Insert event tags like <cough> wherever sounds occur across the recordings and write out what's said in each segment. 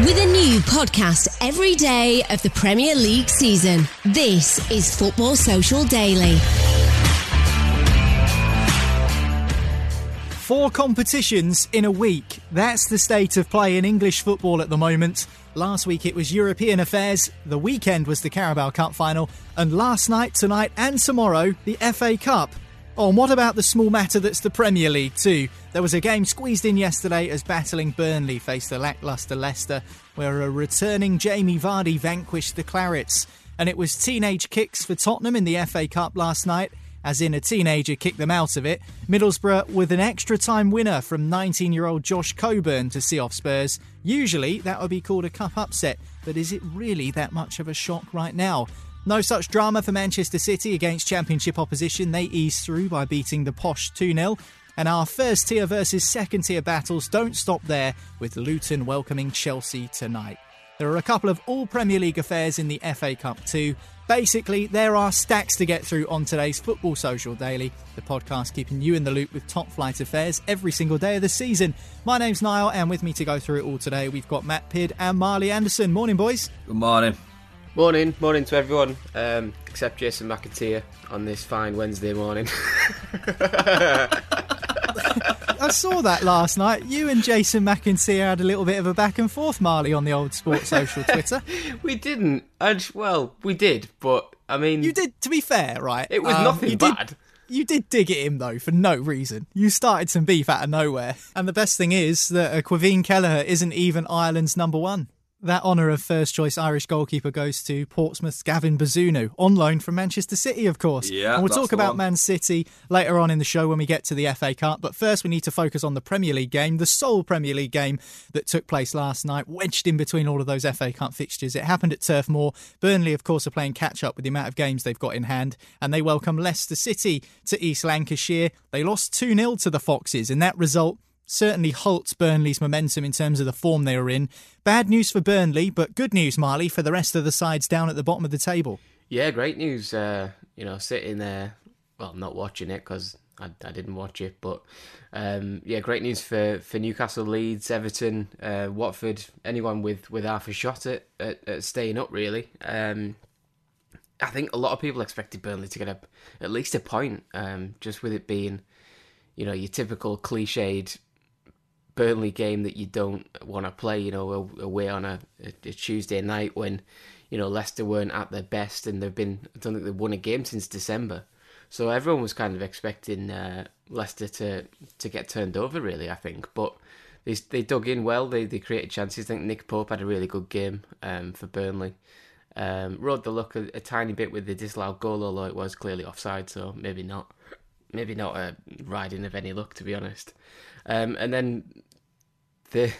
With a new podcast every day of the Premier League season, this is Football Social Daily. Four competitions in a week. That's the state of play in English football at the moment. Last week it was European affairs, the weekend was the Carabao Cup final, and last night, tonight, and tomorrow, the FA Cup. Oh, and what about the small matter that's the Premier League, too? There was a game squeezed in yesterday as battling Burnley faced a lacklustre Leicester, where a returning Jamie Vardy vanquished the Clarets. And it was teenage kicks for Tottenham in the FA Cup last night as in a teenager kicked them out of it. Middlesbrough with an extra time winner from 19 year old Josh Coburn to see off Spurs. Usually that would be called a cup upset, but is it really that much of a shock right now? No such drama for Manchester City against Championship opposition. They ease through by beating the Posh 2 0. And our first tier versus second tier battles don't stop there, with Luton welcoming Chelsea tonight. There are a couple of all Premier League affairs in the FA Cup too. Basically, there are stacks to get through on today's Football Social Daily, the podcast keeping you in the loop with top flight affairs every single day of the season. My name's Niall, and with me to go through it all today, we've got Matt Pidd and Marley Anderson. Morning, boys. Good morning. Morning, morning to everyone, um, except Jason McAteer on this fine Wednesday morning. <laughs> I saw that last night. You and Jason McAteer had a little bit of a back and forth, Marley, on the old Sports Social <laughs> Twitter. we didn't. And, well, we did, but I mean, you did. To be fair, right? It was um, nothing you bad. Did, you did dig at him though for no reason. You started some beef out of nowhere, and the best thing is that uh, Caoimhín Kelleher isn't even Ireland's number one. That honour of first choice Irish goalkeeper goes to Portsmouth's Gavin Bazunu, on loan from Manchester City, of course. Yeah, and we'll talk about one. Man City later on in the show when we get to the FA Cup. But first, we need to focus on the Premier League game, the sole Premier League game that took place last night, wedged in between all of those FA Cup fixtures. It happened at Turf Moor. Burnley, of course, are playing catch up with the amount of games they've got in hand, and they welcome Leicester City to East Lancashire. They lost 2 0 to the Foxes, and that result certainly halts Burnley's momentum in terms of the form they are in. Bad news for Burnley, but good news, Marley, for the rest of the sides down at the bottom of the table. Yeah, great news. Uh, you know, sitting there, well, not watching it because I, I, didn't watch it, but um, yeah, great news for, for Newcastle, Leeds, Everton, uh, Watford, anyone with, with half a shot at, at, at staying up, really. Um, I think a lot of people expected Burnley to get a, at least a point, um, just with it being, you know, your typical cliched Burnley game that you don't want to play, you know, away on a, a, Tuesday night when, you know, Leicester weren't at their best and they've been, I don't think they've won a game since December. So everyone was kind of expecting uh, Leicester to, to get turned over, really, I think. But they, they dug in well, they, they created chances. I think Nick Pope had a really good game um, for Burnley. Um, rode the luck a, a, tiny bit with the disallowed goal, although it was clearly offside, so maybe not. Maybe not a riding of any luck, to be honest. Um, and then they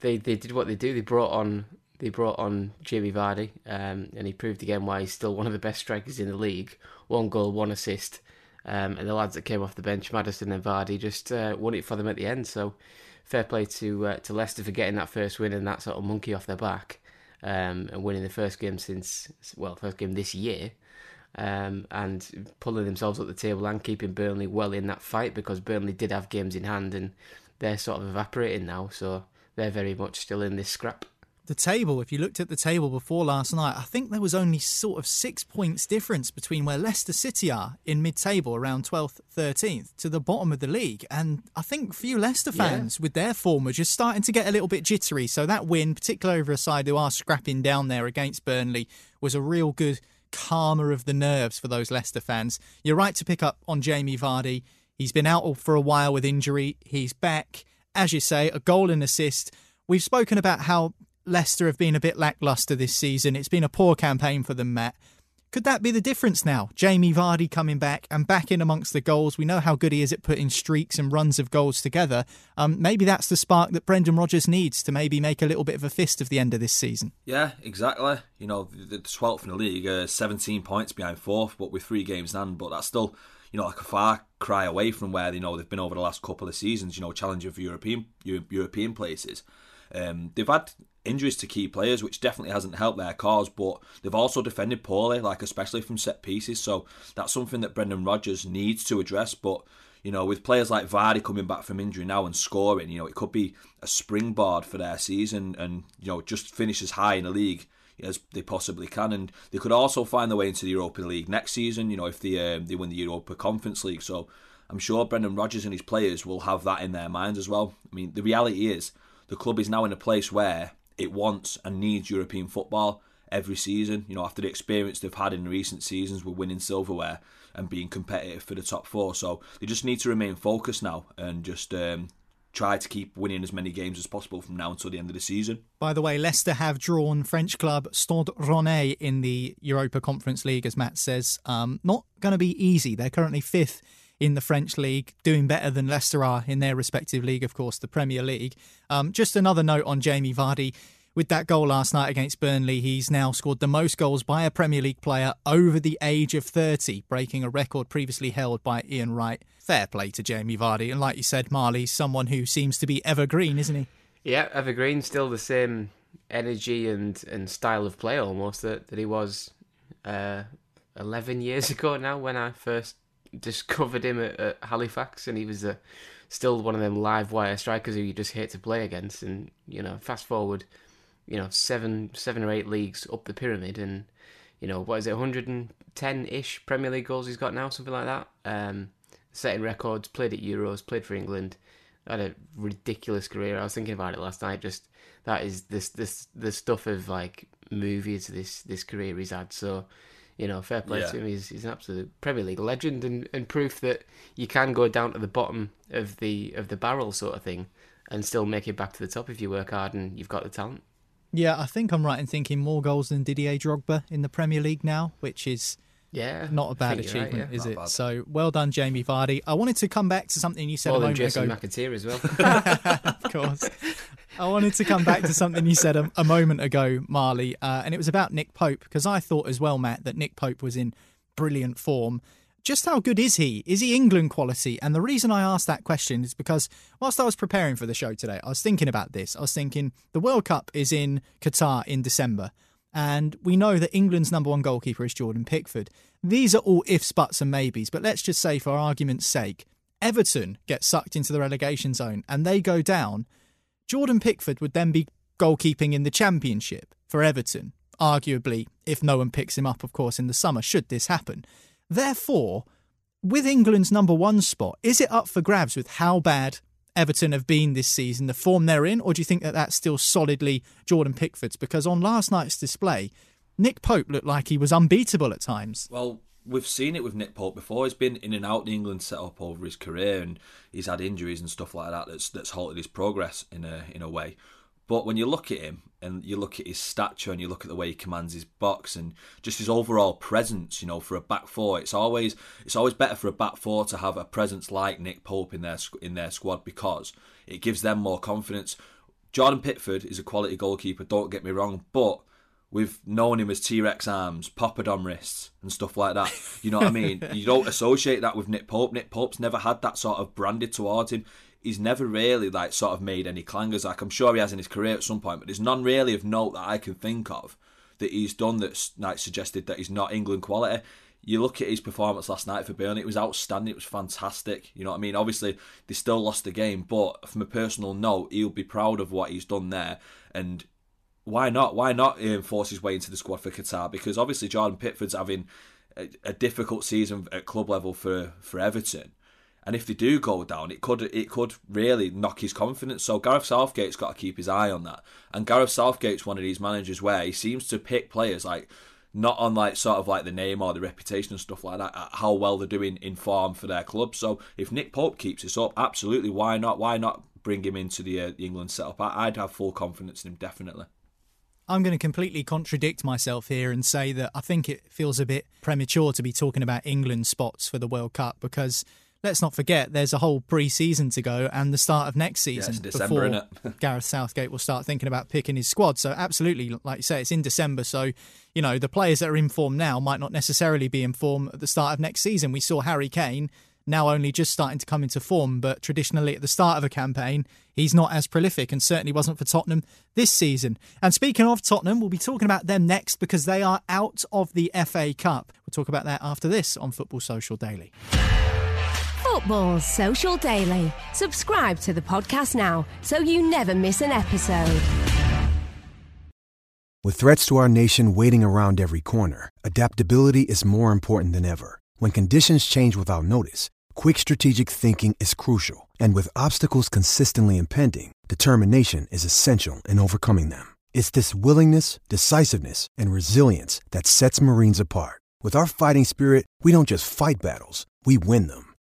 they they did what they do. They brought on they brought on Jamie Vardy, um, and he proved again why he's still one of the best strikers in the league. One goal, one assist, um, and the lads that came off the bench, Madison and Vardy, just uh, won it for them at the end. So fair play to uh, to Leicester for getting that first win and that sort of monkey off their back, um, and winning the first game since well, first game this year. um, and pulling themselves up the table and keeping Burnley well in that fight because Burnley did have games in hand and they're sort of evaporating now, so they're very much still in this scrap the table, if you looked at the table before last night, I think there was only sort of six points difference between where Leicester City are in mid table, around 12th, 13th, to the bottom of the league. And I think few Leicester fans, yeah. with their form, are just starting to get a little bit jittery. So that win, particularly over a side who are scrapping down there against Burnley, was a real good calmer of the nerves for those Leicester fans. You're right to pick up on Jamie Vardy. He's been out for a while with injury. He's back. As you say, a goal and assist. We've spoken about how Leicester have been a bit lacklustre this season. It's been a poor campaign for them, Matt. Could that be the difference now? Jamie Vardy coming back and back in amongst the goals. We know how good he is at putting streaks and runs of goals together. Um, maybe that's the spark that Brendan Rodgers needs to maybe make a little bit of a fist of the end of this season. Yeah, exactly. You know, the 12th in the league, uh, 17 points behind fourth, but with three games in hand. But that's still, you know, like a far cry away from where you know they've been over the last couple of seasons. You know, challenging for European European places. Um, they've had injuries to key players, which definitely hasn't helped their cause, but they've also defended poorly, like especially from set pieces. So that's something that Brendan Rodgers needs to address. But you know, with players like Vardy coming back from injury now and scoring, you know, it could be a springboard for their season and you know just finish as high in the league as they possibly can. And they could also find their way into the Europa League next season. You know, if they um, they win the Europa Conference League, so. I'm sure Brendan Rodgers and his players will have that in their minds as well. I mean, the reality is the club is now in a place where it wants and needs European football every season. You know, after the experience they've had in recent seasons with winning silverware and being competitive for the top four, so they just need to remain focused now and just um, try to keep winning as many games as possible from now until the end of the season. By the way, Leicester have drawn French club Stade Rennais in the Europa Conference League, as Matt says. Um, not going to be easy. They're currently fifth in the French league, doing better than Leicester are in their respective league, of course, the Premier League. Um, just another note on Jamie Vardy. With that goal last night against Burnley, he's now scored the most goals by a Premier League player over the age of 30, breaking a record previously held by Ian Wright. Fair play to Jamie Vardy. And like you said, Marley, someone who seems to be evergreen, isn't he? Yeah, evergreen, still the same energy and, and style of play almost that, that he was uh, 11 years <laughs> ago now when I first discovered him at, at Halifax, and he was a, still one of them live wire strikers who you just hate to play against. And you know, fast forward, you know, seven seven or eight leagues up the pyramid, and you know, what is it, 110 ish Premier League goals he's got now, something like that. Um, setting records, played at Euros, played for England, had a ridiculous career. I was thinking about it last night. Just that is this this the stuff of like movies. This this career he's had. So you know, fair play yeah. to him. He's, he's an absolute Premier League legend and, and proof that you can go down to the bottom of the of the barrel sort of thing and still make it back to the top if you work hard and you've got the talent. Yeah, I think I'm right in thinking more goals than Didier Drogba in the Premier League now, which is yeah, not a bad achievement, right, yeah. is not it? Bad. So well done, Jamie Vardy. I wanted to come back to something you said More a moment Jason ago. McAteer as well. <laughs> <laughs> of course. I wanted to come back to something you said a, a moment ago, Marley, uh, and it was about Nick Pope because I thought as well, Matt, that Nick Pope was in brilliant form. Just how good is he? Is he England quality? And the reason I asked that question is because whilst I was preparing for the show today, I was thinking about this. I was thinking the World Cup is in Qatar in December. And we know that England's number one goalkeeper is Jordan Pickford. These are all ifs, buts, and maybes, but let's just say, for argument's sake, Everton get sucked into the relegation zone and they go down. Jordan Pickford would then be goalkeeping in the Championship for Everton, arguably, if no one picks him up, of course, in the summer, should this happen. Therefore, with England's number one spot, is it up for grabs with how bad Everton have been this season, the form they're in, or do you think that that's still solidly Jordan Pickford's? Because on last night's display, Nick Pope looked like he was unbeatable at times. Well, we've seen it with Nick Pope before. He's been in and out the England setup over his career, and he's had injuries and stuff like that that's that's halted his progress in a in a way. But when you look at him and you look at his stature and you look at the way he commands his box and just his overall presence, you know, for a back four, it's always it's always better for a back four to have a presence like Nick Pope in their in their squad because it gives them more confidence. Jordan Pickford is a quality goalkeeper, don't get me wrong, but we've known him as T Rex arms, Poppadom wrists, and stuff like that. You know what I mean? <laughs> You don't associate that with Nick Pope. Nick Pope's never had that sort of branded towards him he's never really like sort of made any clangers. Like I'm sure he has in his career at some point, but there's none really of note that I can think of that he's done that's like suggested that he's not England quality. you look at his performance last night for Burnley, it was outstanding. It was fantastic. You know what I mean? Obviously, they still lost the game, but from a personal note, he'll be proud of what he's done there. And why not? Why not um, force his way into the squad for Qatar? Because obviously, Jordan Pickford's having a, a difficult season at club level for, for Everton. And if they do go down, it could it could really knock his confidence. So Gareth Southgate's got to keep his eye on that. And Gareth Southgate's one of these managers where he seems to pick players like not on like sort of like the name or the reputation and stuff like that, how well they're doing in form for their club. So if Nick Pope keeps this up, absolutely, why not? Why not bring him into the, uh, the England setup? I, I'd have full confidence in him, definitely. I'm going to completely contradict myself here and say that I think it feels a bit premature to be talking about England spots for the World Cup because let's not forget there's a whole pre-season to go and the start of next season yeah, December, before <laughs> Gareth Southgate will start thinking about picking his squad. So absolutely, like you say, it's in December. So you know the players that are in form now might not necessarily be in form at the start of next season. We saw Harry Kane now only just starting to come into form, but traditionally at the start of a campaign, he's not as prolific and certainly wasn't for Tottenham this season. And speaking of Tottenham, we'll be talking about them next because they are out of the FA Cup. We'll talk about that after this on Football Social Daily. Football Social Daily. Subscribe to the podcast now so you never miss an episode. With threats to our nation waiting around every corner, adaptability is more important than ever. When conditions change without notice, quick strategic thinking is crucial. And with obstacles consistently impending, determination is essential in overcoming them. It's this willingness, decisiveness, and resilience that sets Marines apart. With our fighting spirit, we don't just fight battles, we win them.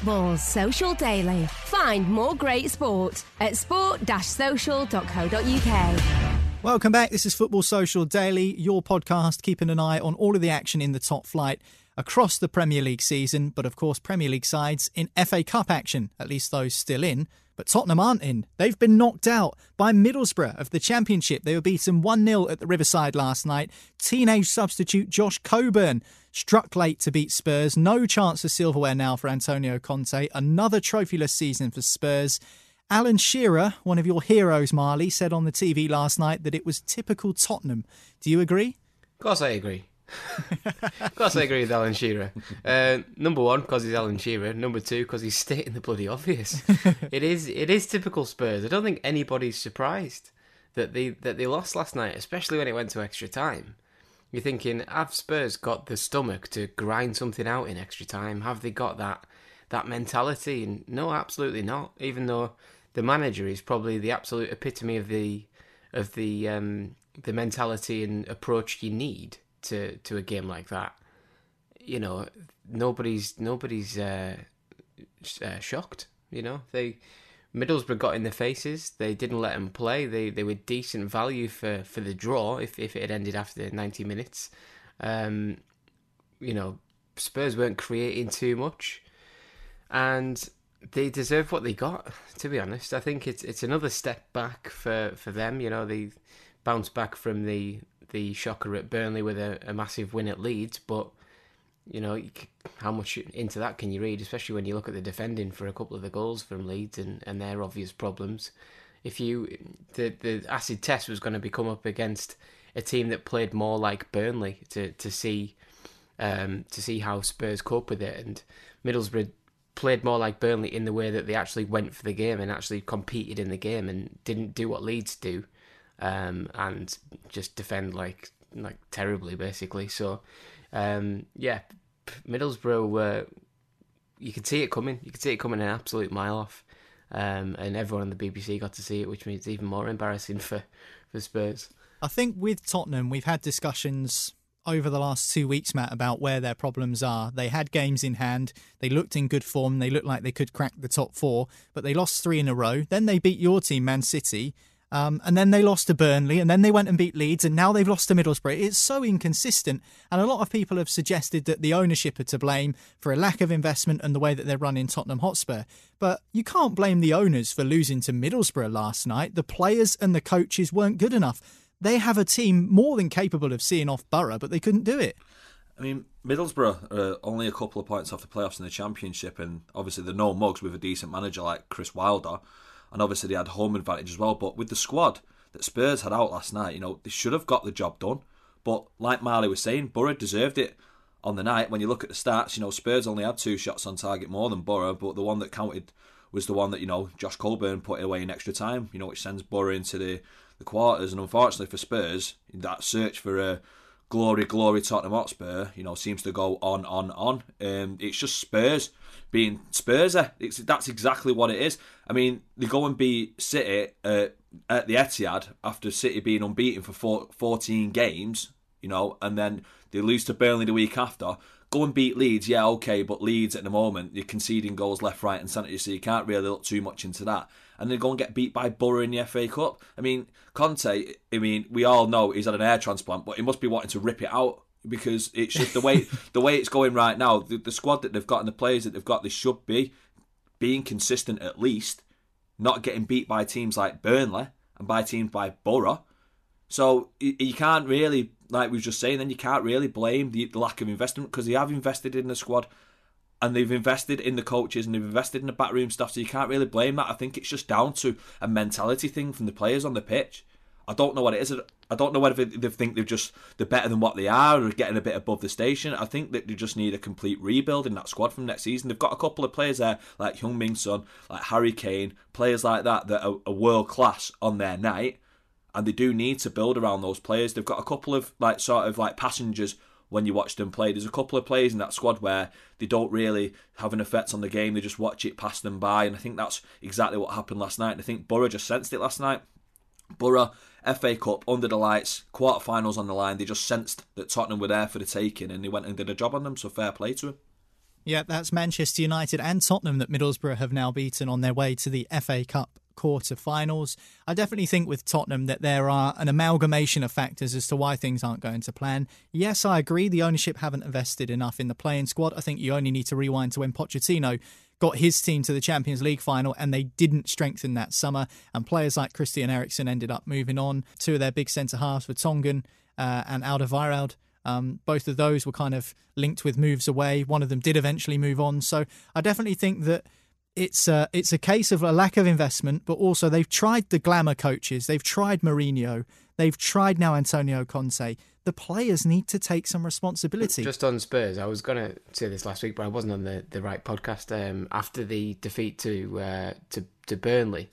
Football Social Daily. Find more great sport at sport-social.co.uk. Welcome back. This is Football Social Daily, your podcast keeping an eye on all of the action in the top flight across the Premier League season, but of course, Premier League sides in FA Cup action, at least those still in. But Tottenham aren't in. They've been knocked out by Middlesbrough of the Championship. They were beaten 1 0 at the Riverside last night. Teenage substitute Josh Coburn struck late to beat Spurs. No chance of silverware now for Antonio Conte. Another trophyless season for Spurs. Alan Shearer, one of your heroes, Marley, said on the TV last night that it was typical Tottenham. Do you agree? Of course, I agree. Of course, I agree with Alan Shearer. Uh, number one, because he's Alan Shearer. Number two, because he's stating the bloody obvious. <laughs> it is it is typical Spurs. I don't think anybody's surprised that they that they lost last night, especially when it went to extra time. You're thinking, have Spurs got the stomach to grind something out in extra time? Have they got that that mentality? And no, absolutely not. Even though the manager is probably the absolute epitome of the of the um, the mentality and approach you need to to a game like that. You know, nobody's nobody's uh, uh, shocked. You know, they Middlesbrough got in the faces. They didn't let them play. They they were decent value for, for the draw if if it had ended after ninety minutes. Um, you know, Spurs weren't creating too much, and they deserve what they got. To be honest, I think it's it's another step back for, for them. You know, they bounced back from the the shocker at Burnley with a, a massive win at Leeds, but you know how much into that can you read, especially when you look at the defending for a couple of the goals from Leeds and, and their obvious problems. If you the the acid test was going to be come up against a team that played more like Burnley to to see um, to see how Spurs cope with it, and Middlesbrough played more like Burnley in the way that they actually went for the game and actually competed in the game and didn't do what Leeds do um, and just defend like like terribly basically. So um, yeah, Middlesbrough, uh, you could see it coming. You could see it coming an absolute mile off, um, and everyone on the BBC got to see it, which means even more embarrassing for for Spurs. I think with Tottenham, we've had discussions over the last two weeks, Matt, about where their problems are. They had games in hand. They looked in good form. They looked like they could crack the top four, but they lost three in a row. Then they beat your team, Man City. Um, and then they lost to Burnley, and then they went and beat Leeds, and now they've lost to Middlesbrough. It's so inconsistent, and a lot of people have suggested that the ownership are to blame for a lack of investment and the way that they're running Tottenham Hotspur. But you can't blame the owners for losing to Middlesbrough last night. The players and the coaches weren't good enough. They have a team more than capable of seeing off Borough, but they couldn't do it. I mean, Middlesbrough are only a couple of points off the playoffs in the Championship, and obviously they're no mugs with a decent manager like Chris Wilder and obviously they had home advantage as well. But with the squad that Spurs had out last night, you know, they should have got the job done. But like Marley was saying, Borough deserved it on the night. When you look at the stats, you know, Spurs only had two shots on target more than Borough, but the one that counted was the one that, you know, Josh Coburn put away in extra time, you know, which sends Borough into the, the quarters. And unfortunately for Spurs, that search for a glory, glory Tottenham Hotspur, you know, seems to go on, on, on. Um, it's just Spurs being Spurser. It's, that's exactly what it is. I mean, they go and beat City uh, at the Etihad after City being unbeaten for four, 14 games, you know, and then they lose to Burnley the week after. Go and beat Leeds, yeah, okay, but Leeds at the moment, you're conceding goals left, right, and centre, so you can't really look too much into that. And then go and get beat by Borough in the FA Cup. I mean, Conte, I mean, we all know he's had an air transplant, but he must be wanting to rip it out because it's just the way <laughs> the way it's going right now. The, the, squad that they've got and the players that they've got, they should be being consistent at least, not getting beat by teams like Burnley and by teams by Borough. So you can't really, like we were just saying, then you can't really blame the, the lack of investment because they have invested in the squad and they've invested in the coaches and they've invested in the backroom stuff. So you can't really blame that. I think it's just down to a mentality thing from the players on the pitch. I don't know what it is. I don't know whether they think they're just they're better than what they are or getting a bit above the station. I think that they just need a complete rebuild in that squad from next season. They've got a couple of players there like Heung-min Son, like Harry Kane, players like that that are, are world class on their night, and they do need to build around those players. They've got a couple of like sort of like passengers when you watch them play. There's a couple of players in that squad where they don't really have an effect on the game. They just watch it pass them by, and I think that's exactly what happened last night. And I think Borough just sensed it last night. Borough FA Cup under the lights, quarterfinals on the line. They just sensed that Tottenham were there for the taking, and they went and did a job on them. So fair play to them. Yeah, that's Manchester United and Tottenham that Middlesbrough have now beaten on their way to the FA Cup quarter-finals. I definitely think with Tottenham that there are an amalgamation of factors as to why things aren't going to plan. Yes, I agree the ownership haven't invested enough in the playing squad. I think you only need to rewind to when Pochettino got his team to the Champions League final and they didn't strengthen that summer. And players like Christian Eriksen ended up moving on. Two of their big centre halves were Tongan uh, and Alderweireld. Um, both of those were kind of linked with moves away. One of them did eventually move on. So I definitely think that it's a, it's a case of a lack of investment, but also they've tried the glamour coaches. They've tried Mourinho. They've tried now Antonio Conte the players need to take some responsibility. Just on Spurs, I was going to say this last week, but I wasn't on the, the right podcast. Um, after the defeat to uh, to to Burnley,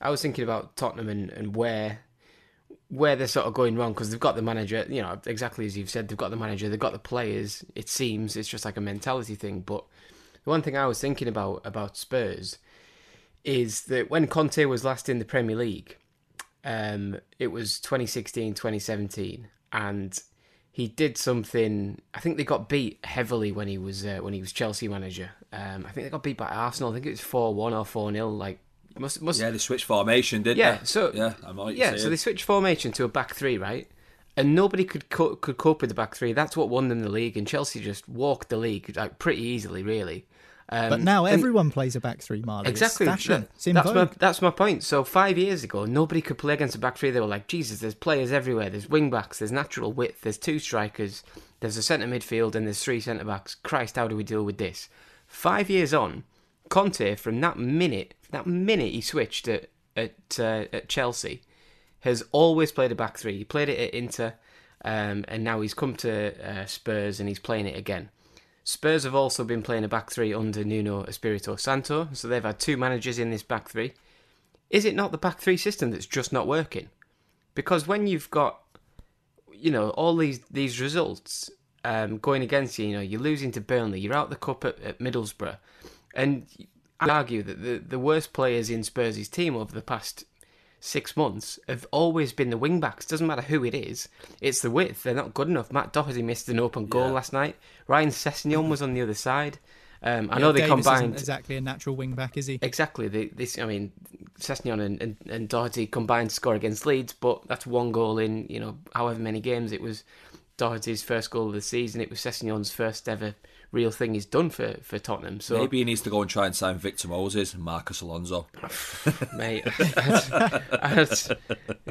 I was thinking about Tottenham and, and where where they're sort of going wrong because they've got the manager. You know, exactly as you've said, they've got the manager, they've got the players. It seems it's just like a mentality thing. But the one thing I was thinking about about Spurs is that when Conte was last in the Premier League. Um, it was 2016, 2017 and he did something. I think they got beat heavily when he was uh, when he was Chelsea manager. Um, I think they got beat by Arsenal. I think it was four one or four 0 Like must must yeah, they switched formation, didn't yeah, they? So yeah, I might yeah. So they switched formation to a back three, right? And nobody could co- could cope with the back three. That's what won them the league, and Chelsea just walked the league like pretty easily, really. Um, but now everyone plays a back three, Marley. Exactly. That's my that's my point. So five years ago, nobody could play against a back three. They were like, Jesus, there's players everywhere. There's wing backs. There's natural width. There's two strikers. There's a centre midfield and there's three centre backs. Christ, how do we deal with this? Five years on, Conte, from that minute, that minute he switched at at, uh, at Chelsea, has always played a back three. He played it at Inter, um, and now he's come to uh, Spurs and he's playing it again. Spurs have also been playing a back three under Nuno Espirito Santo, so they've had two managers in this back three. Is it not the back three system that's just not working? Because when you've got, you know, all these these results um, going against you, you know, you're losing to Burnley, you're out the cup at, at Middlesbrough, and I argue that the the worst players in Spurs' team over the past six months have always been the wing backs. Doesn't matter who it is, it's the width. They're not good enough. Matt Doherty missed an open goal Yeah. last night. Ryan Sessegnon was on the other side. Um, I Yeah, know they Davis combined exactly a natural wing back, is he? Exactly. They, this, I mean, Sessegnon and, and, and Doherty combined to score against Leeds, but that's one goal in, you know, however many games. It was Doherty's first goal of the season. It was Sessegnon's first ever real thing he's done for, for Tottenham. So, Maybe he needs to go and try and sign Victor Moses and Marcos Alonso. <laughs> mate, <laughs>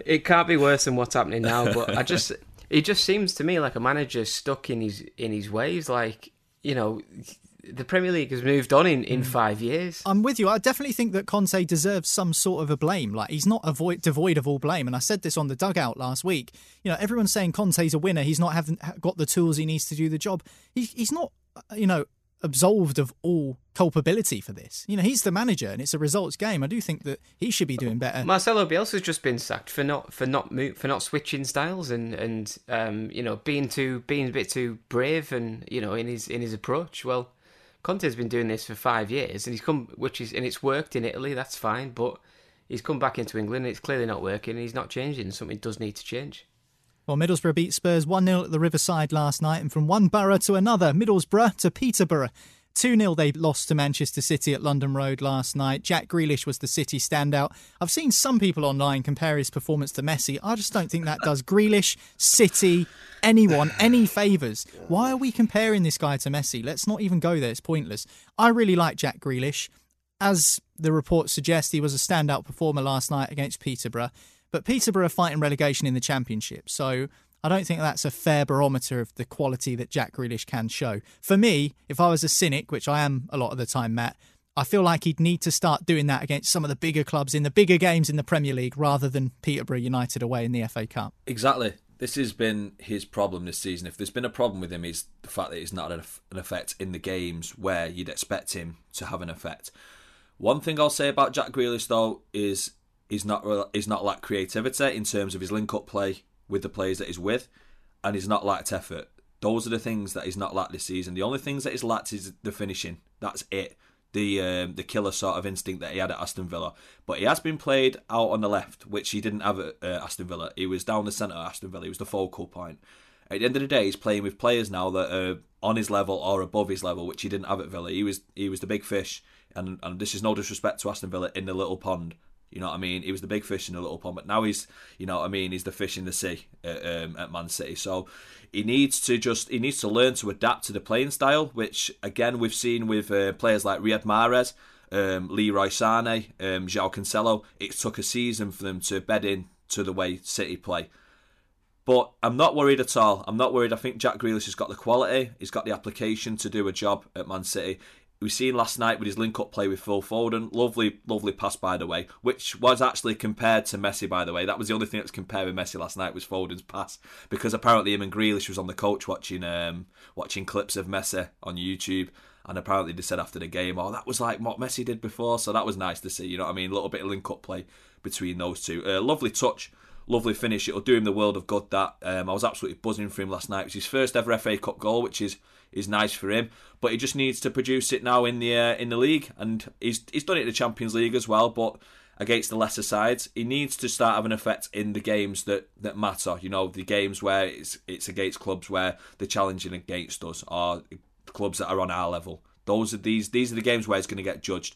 it can't be worse than what's happening now. But I just, it just seems to me like a manager stuck in his in his ways. Like, you know, the Premier League has moved on in, in mm. five years. I'm with you. I definitely think that Conte deserves some sort of a blame. Like he's not avoid, devoid of all blame. And I said this on the dugout last week. You know, everyone's saying Conte's a winner. He's not having got the tools he needs to do the job. He, he's not, you know, absolved of all culpability for this. You know, he's the manager, and it's a results game. I do think that he should be doing better. Marcelo Bielsa's just been sacked for not for not for not switching styles and and um, you know being too being a bit too brave and you know in his in his approach. Well, Conte's been doing this for five years and he's come, which is and it's worked in Italy. That's fine, but he's come back into England. and It's clearly not working. and He's not changing. Something does need to change. Well, Middlesbrough beat Spurs 1 0 at the Riverside last night, and from one borough to another, Middlesbrough to Peterborough. 2 0 they lost to Manchester City at London Road last night. Jack Grealish was the City standout. I've seen some people online compare his performance to Messi. I just don't think that does Grealish, City, anyone, any favours. Why are we comparing this guy to Messi? Let's not even go there, it's pointless. I really like Jack Grealish. As the reports suggest, he was a standout performer last night against Peterborough. But Peterborough are fighting relegation in the Championship, so I don't think that's a fair barometer of the quality that Jack Grealish can show. For me, if I was a cynic, which I am a lot of the time, Matt, I feel like he'd need to start doing that against some of the bigger clubs in the bigger games in the Premier League rather than Peterborough United away in the FA Cup. Exactly. This has been his problem this season. If there's been a problem with him, is the fact that he's not had an effect in the games where you'd expect him to have an effect. One thing I'll say about Jack Grealish though is he's not he's not lacked creativity in terms of his link-up play with the players that he's with, and he's not lacked effort. Those are the things that he's not lacked this season. The only things that he's lacked is the finishing. That's it. The um, the killer sort of instinct that he had at Aston Villa. But he has been played out on the left, which he didn't have at uh, Aston Villa. He was down the centre at Aston Villa. He was the focal point. At the end of the day, he's playing with players now that are on his level or above his level, which he didn't have at Villa. He was he was the big fish, and and this is no disrespect to Aston Villa in the little pond. You know what I mean? He was the big fish in the little pond, but now he's, you know what I mean? He's the fish in the sea at, um, at Man City. So he needs to just he needs to learn to adapt to the playing style, which again we've seen with uh, players like Riyad Mahrez, um, Leroy Sane, um, João Cancelo. It took a season for them to bed in to the way City play. But I'm not worried at all. I'm not worried. I think Jack Grealish has got the quality. He's got the application to do a job at Man City. We've seen last night with his link-up play with Phil Foden. Lovely, lovely pass, by the way, which was actually compared to Messi, by the way. That was the only thing that was compared with Messi last night was Foden's pass, because apparently him and Grealish was on the coach watching um, watching clips of Messi on YouTube, and apparently they said after the game, oh, that was like what Messi did before, so that was nice to see, you know what I mean? A little bit of link-up play between those two. Uh, lovely touch lovely finish. It'll do him the world of good. That um, I was absolutely buzzing for him last night. It was his first ever FA Cup goal, which is is nice for him. But he just needs to produce it now in the uh, in the league, and he's he's done it in the Champions League as well. But against the lesser sides, he needs to start having effect in the games that, that matter. You know, the games where it's it's against clubs where they're challenging against us, or clubs that are on our level. Those are these these are the games where he's going to get judged.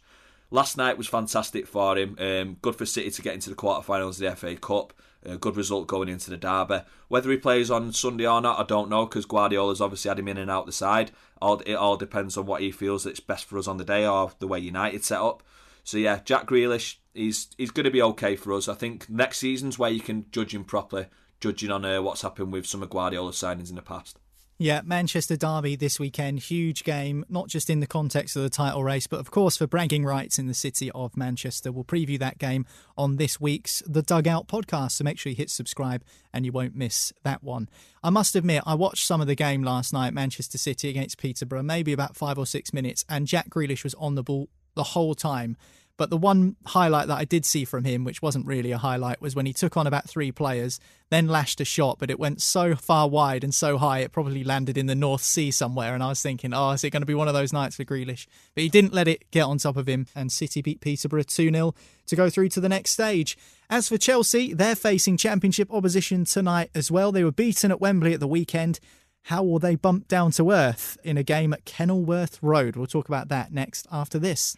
Last night was fantastic for him. Um, good for City to get into the quarterfinals of the FA Cup. A good result going into the derby. Whether he plays on Sunday or not, I don't know because Guardiola's obviously had him in and out the side. All, it all depends on what he feels that's best for us on the day or the way United set up. So yeah, Jack Grealish, he's he's going to be okay for us. I think next season's where you can judge him properly, judging on uh, what's happened with some of Guardiola's signings in the past. Yeah, Manchester Derby this weekend, huge game, not just in the context of the title race, but of course for bragging rights in the city of Manchester. We'll preview that game on this week's The Dugout podcast, so make sure you hit subscribe and you won't miss that one. I must admit, I watched some of the game last night, Manchester City against Peterborough, maybe about five or six minutes, and Jack Grealish was on the ball the whole time. But the one highlight that I did see from him, which wasn't really a highlight, was when he took on about three players, then lashed a shot, but it went so far wide and so high it probably landed in the North Sea somewhere. And I was thinking, oh, is it going to be one of those nights for Grealish? But he didn't let it get on top of him, and City beat Peterborough 2 0 to go through to the next stage. As for Chelsea, they're facing Championship opposition tonight as well. They were beaten at Wembley at the weekend. How will they bump down to earth in a game at Kenilworth Road? We'll talk about that next after this.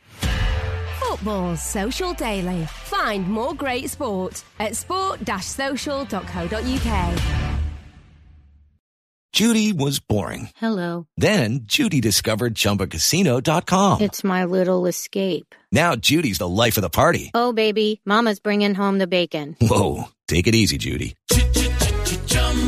Football's Social Daily. Find more great sport at sport-social.co.uk. Judy was boring. Hello. Then Judy discovered ChumbaCasino.com. It's my little escape. Now Judy's the life of the party. Oh, baby, Mama's bringing home the bacon. Whoa, take it easy, Judy.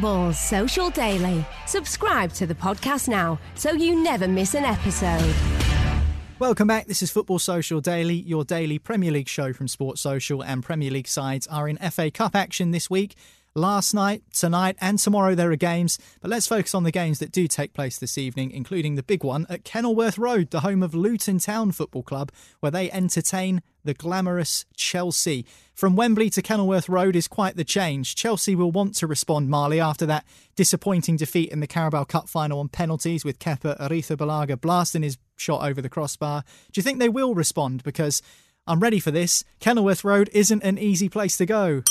Football's Social Daily. Subscribe to the podcast now so you never miss an episode. Welcome back. This is Football Social Daily, your daily Premier League show from Sports Social, and Premier League sides are in FA Cup action this week. Last night, tonight, and tomorrow there are games, but let's focus on the games that do take place this evening, including the big one at Kenilworth Road, the home of Luton Town Football Club, where they entertain the glamorous Chelsea. From Wembley to Kenilworth Road is quite the change. Chelsea will want to respond, Marley, after that disappointing defeat in the Carabao Cup final on penalties with Kepa Arrizabalaga blasting his shot over the crossbar. Do you think they will respond? Because I'm ready for this. Kenilworth Road isn't an easy place to go.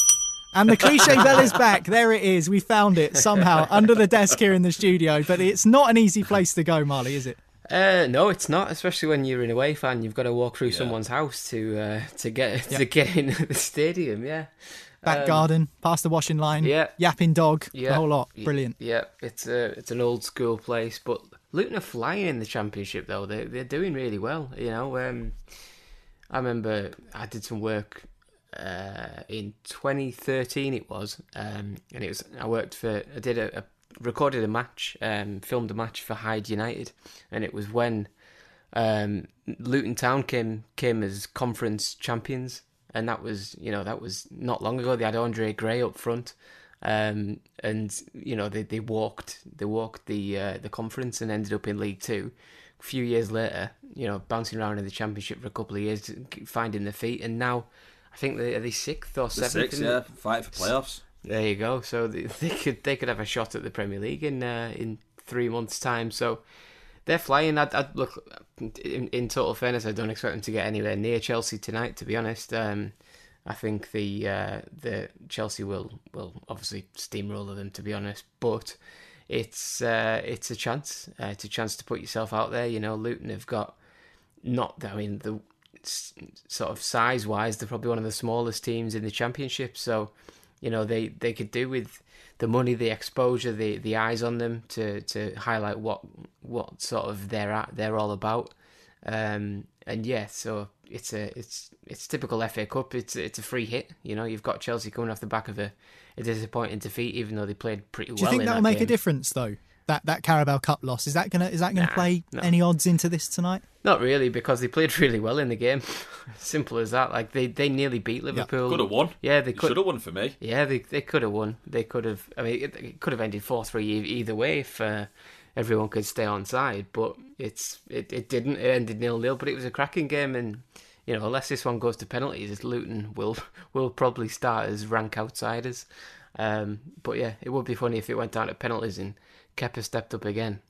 And the cliche bell is back. There it is. We found it somehow under the desk here in the studio. But it's not an easy place to go, Marley, is it? Uh, no, it's not. Especially when you're an away fan, you've got to walk through yeah. someone's house to uh, to get yep. to get into <laughs> the stadium. Yeah, back um, garden, past the washing line. Yeah, yapping dog. Yeah, the whole lot. Brilliant. Yeah, it's a it's an old school place, but Luton are flying in the championship though. They they're doing really well. You know, um, I remember I did some work uh, in 2013 it was, um, and it was I worked for I did a, a recorded a match, um, filmed a match for Hyde United, and it was when um, Luton Town came came as conference champions, and that was you know that was not long ago. They had Andre Gray up front, um, and you know they, they walked they walked the uh, the conference and ended up in League Two. A few years later, you know, bouncing around in the championship for a couple of years, finding their feet, and now I think they are they sixth or seventh. Sixth, yeah, fight for playoffs. There you go. So <laughs> they, could they could have a shot at the Premier League in uh, in three months' time. So they're flying. I'd, I'd look in, in, total fairness, I don't expect them to get anywhere near Chelsea tonight. To be honest, um, I think the uh, the Chelsea will will obviously steamroller them. To be honest, but it's uh, it's a chance. Uh, it's a chance to put yourself out there. You know, Luton have got not. I mean, the sort of size wise, they're probably one of the smallest teams in the championship. So, you know, they, they could do with the money, the exposure, the the eyes on them to, to highlight what what sort of they're at, they're all about. Um, and yeah, so it's a it's it's typical FA Cup. It's it's a free hit. You know, you've got Chelsea coming off the back of a, a disappointing defeat, even though they played pretty well. Do you think that'll that make game. a difference though? That that Carabao Cup loss is that gonna is that gonna nah, play no. any odds into this tonight? Not really, because they played really well in the game. <laughs> Simple as that. Like they, they nearly beat Liverpool. Yeah. Could have won. Yeah, they could have won for me. Yeah, they they could have won. They could have. I mean, it, it could have ended four three either way if uh, everyone could stay on side. But it's it, it didn't. It ended nil nil. But it was a cracking game, and you know, unless this one goes to penalties, Luton will <laughs> will probably start as rank outsiders. Um, but yeah, it would be funny if it went down to penalties and Kepa stepped up again.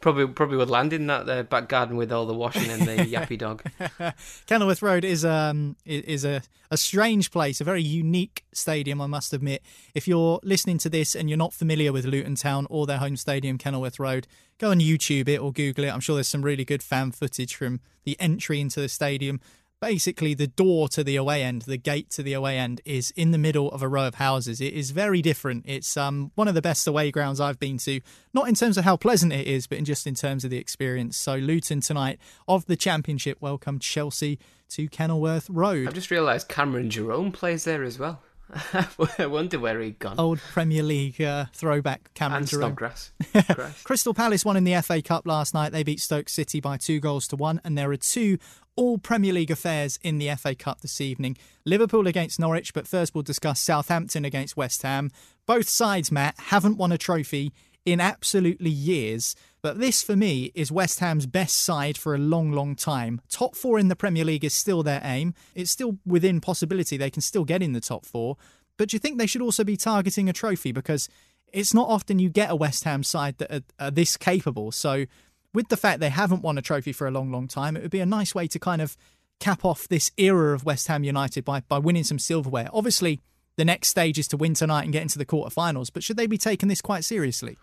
Probably probably would land in that uh, back garden with all the washing and the <laughs> yappy dog. <laughs> Kenilworth Road is um is a a strange place, a very unique stadium, I must admit. If you're listening to this and you're not familiar with Luton Town or their home stadium, Kenilworth Road, go on YouTube it or Google it. I'm sure there's some really good fan footage from the entry into the stadium basically the door to the away end, the gate to the away end, is in the middle of a row of houses. It is very different. It's um, one of the best away grounds I've been to, not in terms of how pleasant it is, but in just in terms of the experience. So Luton tonight of the Championship welcome Chelsea to Kenilworth Road. I've just realised Cameron Jerome plays there as well. <laughs> I wonder where he'd gone. Old Premier League uh, throwback Cameron and Jerome. Snodgrass. <laughs> Crystal Palace won in the FA Cup last night. They beat Stoke City by two goals to one, and there are two all Premier League affairs in the FA Cup this evening. Liverpool against Norwich, but first we'll discuss Southampton against West Ham. Both sides, Matt, haven't won a trophy in absolutely years. But this, for me, is West Ham's best side for a long, long time. Top four in the Premier League is still their aim. It's still within possibility they can still get in the top four. But do you think they should also be targeting a trophy? Because it's not often you get a West Ham side that are, are this capable. So with the fact they haven't won a trophy for a long, long time, it would be a nice way to kind of cap off this era of West Ham United by, by winning some silverware. Obviously, the next stage is to win tonight and get into the quarterfinals, but should they be taking this quite seriously?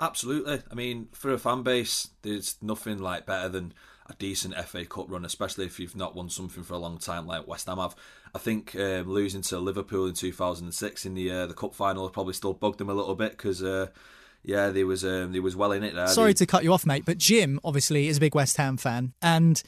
Absolutely. I mean, for a fan base, there's nothing like better than a decent FA Cup run, especially if you've not won something for a long time like West Ham have. I think um, losing to Liverpool in 2006 in the uh, the cup final probably still bugged them a little bit because. Uh, yeah, there was um, there was well in it there. Sorry to cut you off, mate, but Jim obviously is a big West Ham fan, and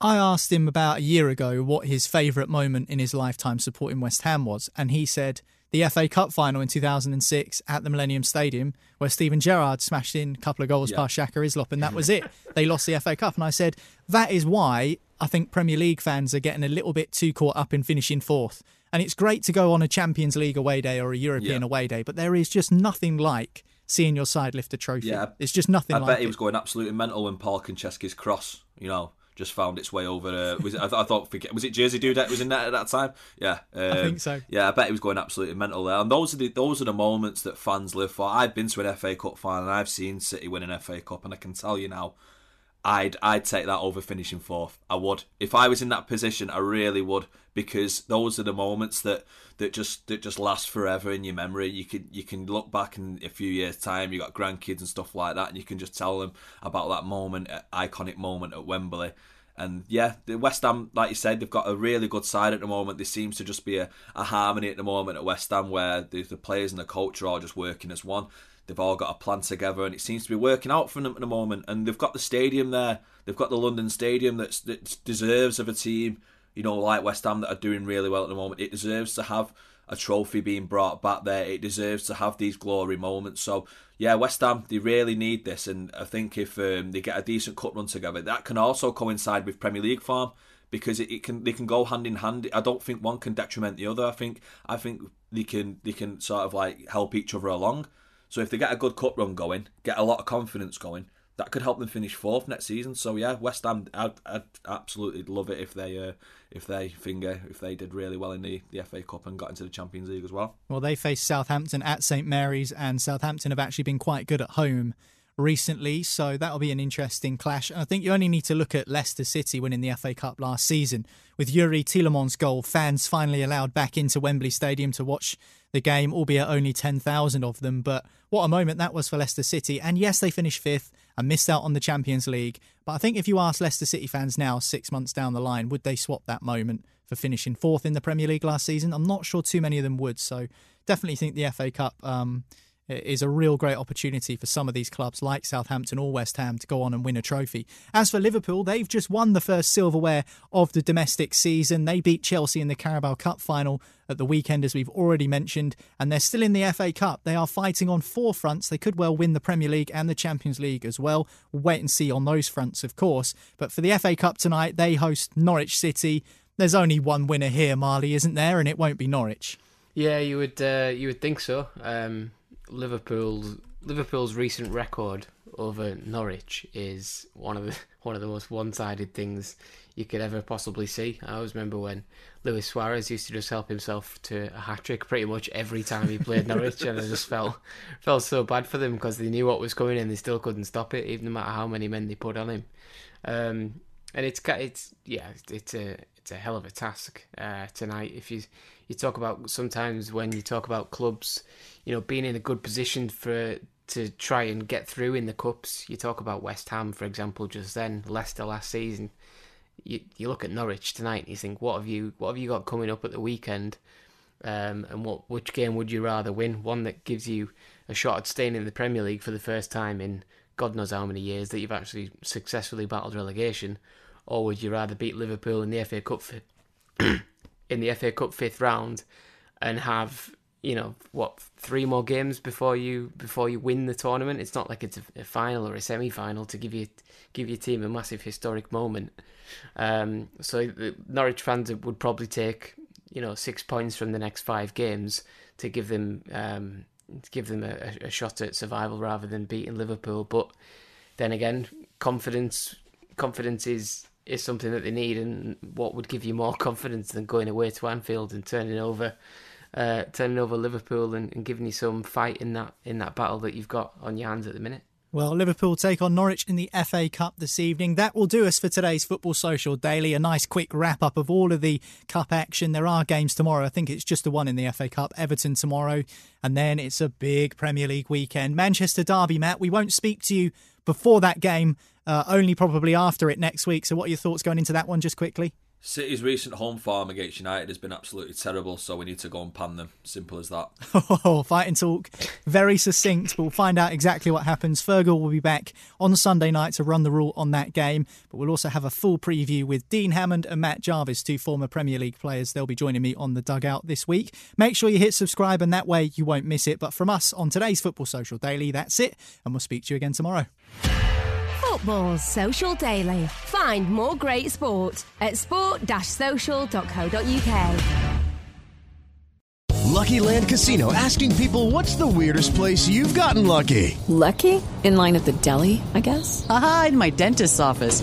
I asked him about a year ago what his favourite moment in his lifetime supporting West Ham was, and he said the FA Cup final in 2006 at the Millennium Stadium, where Steven Gerrard smashed in a couple of goals yeah. past Shaka Hislop, and that was it. <laughs> they lost the FA Cup, and I said that is why I think Premier League fans are getting a little bit too caught up in finishing fourth. And it's great to go on a Champions League away day or a European yeah. away day, but there is just nothing like seeing your side lift a trophy. Yeah, it's just nothing. I like bet he it. was going absolutely mental when Paul Konchesky's cross, you know, just found its way over. Uh, was it, I, th- I, thought was it Jersey dude that was in that at that time? Yeah, um, <laughs> I think so. Yeah, I bet he was going absolutely mental there. And those are the those are the moments that fans live for. I've been to an FA Cup final and I've seen City win an FA Cup, and I can tell you now. I'd I'd take that over finishing fourth. I would. If I was in that position, I really would because those are the moments that that just that just last forever in your memory. You can you can look back in a few years' time. You got grandkids and stuff like that, and you can just tell them about that moment, uh, iconic moment at Wembley. And yeah, the West Ham, like you said, they've got a really good side at the moment. There seems to just be a, a harmony at the moment at West Ham where the, the players and the coach are all just working as one. They've all got a plan together, and it seems to be working out for them at the moment. And they've got the stadium there. They've got the London Stadium that's, that deserves of a team you know, like West Ham that are doing really well at the moment. It deserves to have a trophy being brought back there. It deserves to have these glory moments. So yeah, West Ham they really need this, and I think if um, they get a decent cup run together, that can also coincide with Premier League form because it, it, can they can go hand in hand. I don't think one can detriment the other. I think I think they can they can sort of like help each other along. So if they get a good cup run going, get a lot of confidence going, that could help them finish fourth next season. So yeah, West Ham, I'd, I'd absolutely love it if they uh, if they finger if they did really well in the, the FA Cup and got into the Champions League as well. Well, they face Southampton at St Mary's, and Southampton have actually been quite good at home recently, so that'll be an interesting clash. And I think you only need to look at Leicester City winning the FA Cup last season. With Yuri Tielemans' goal, fans finally allowed back into Wembley Stadium to watch the game, albeit only 10,000 of them. But what a moment that was for Leicester City. And yes, they finished fifth and missed out on the Champions League. But I think if you ask Leicester City fans now, six months down the line, would they swap that moment for finishing fourth in the Premier League last season? I'm not sure too many of them would. So definitely think the FA Cup. Um, is a real great opportunity for some of these clubs like Southampton or West Ham to go on and win a trophy. As for Liverpool, they've just won the first silverware of the domestic season. They beat Chelsea in the Carabao Cup final at the weekend, as we've already mentioned, and they're still in the FA Cup. They are fighting on four fronts. They could well win the Premier League and the Champions League as well. We'll wait and see on those fronts, of course. But for the FA Cup tonight, they host Norwich City. There's only one winner here, Marley, isn't there? And it won't be Norwich. Yeah, you would uh, you would think so. Um, Liverpool's Liverpool's recent record over Norwich is one of the <laughs> one of the most one-sided things you could ever possibly see. I always remember when Luis Suarez used to just help himself to a hat trick pretty much every time he played Norwich, and I just felt <laughs> felt so bad for them because they knew what was coming and they still couldn't stop it, even no matter how many men they put on him. Um, and it's it's yeah, it's a it's a hell of a task uh, tonight. If you you talk about sometimes when you talk about clubs, you know, being in a good position for to try and get through in the cups. You talk about West Ham, for example, just then Leicester last season. You you look at Norwich tonight and you think, what have you what have you got coming up at the weekend? Um, and what which game would you rather win? One that gives you a shot at staying in the Premier League for the first time in God knows how many years that you've actually successfully battled relegation, or would you rather beat Liverpool in the FA Cup <clears throat> in the FA Cup fifth round and have you know what three more games before you before you win the tournament. It's not like it's a, a final or a semi final to give you give your team a massive historic moment. Um, so the Norwich fans would probably take you know six points from the next five games to give them um, to give them a, a shot at survival rather than beating Liverpool. But then again, confidence confidence is is something that they need, and what would give you more <laughs> confidence than going away to Anfield and turning over uh, turning over Liverpool and, and giving you some fight in that in that battle that you've got on your hands at the minute. Well, Liverpool take on Norwich in the FA Cup this evening. That will do us for today's Football Social Daily. A nice quick wrap up of all of the Cup action. There are games tomorrow. I think it's just the one in the FA Cup, Everton tomorrow. And then it's a big Premier League weekend. Manchester Derby, Matt. We won't speak to you before that game, uh, only probably after it next week. So, what are your thoughts going into that one, just quickly? City's recent home form against United has been absolutely terrible, so we need to go and pan them. Simple as that. <laughs> Oh, fighting talk. Very succinct. We'll find out exactly what happens. Fergal will be back on Sunday night to run the rule on that game, but we'll also have a full preview with Dean Hammond and Matt Jarvis, two former Premier League players. They'll be joining me on the dugout this week. Make sure you hit subscribe, and that way you won't miss it. But from us on today's Football Social Daily, that's it, and we'll speak to you again tomorrow. Football Social Daily. Find more great sport at sport-social.co.uk. Lucky Land Casino asking people what's the weirdest place you've gotten lucky? Lucky? In line at the deli, I guess? Aha, in my dentist's office.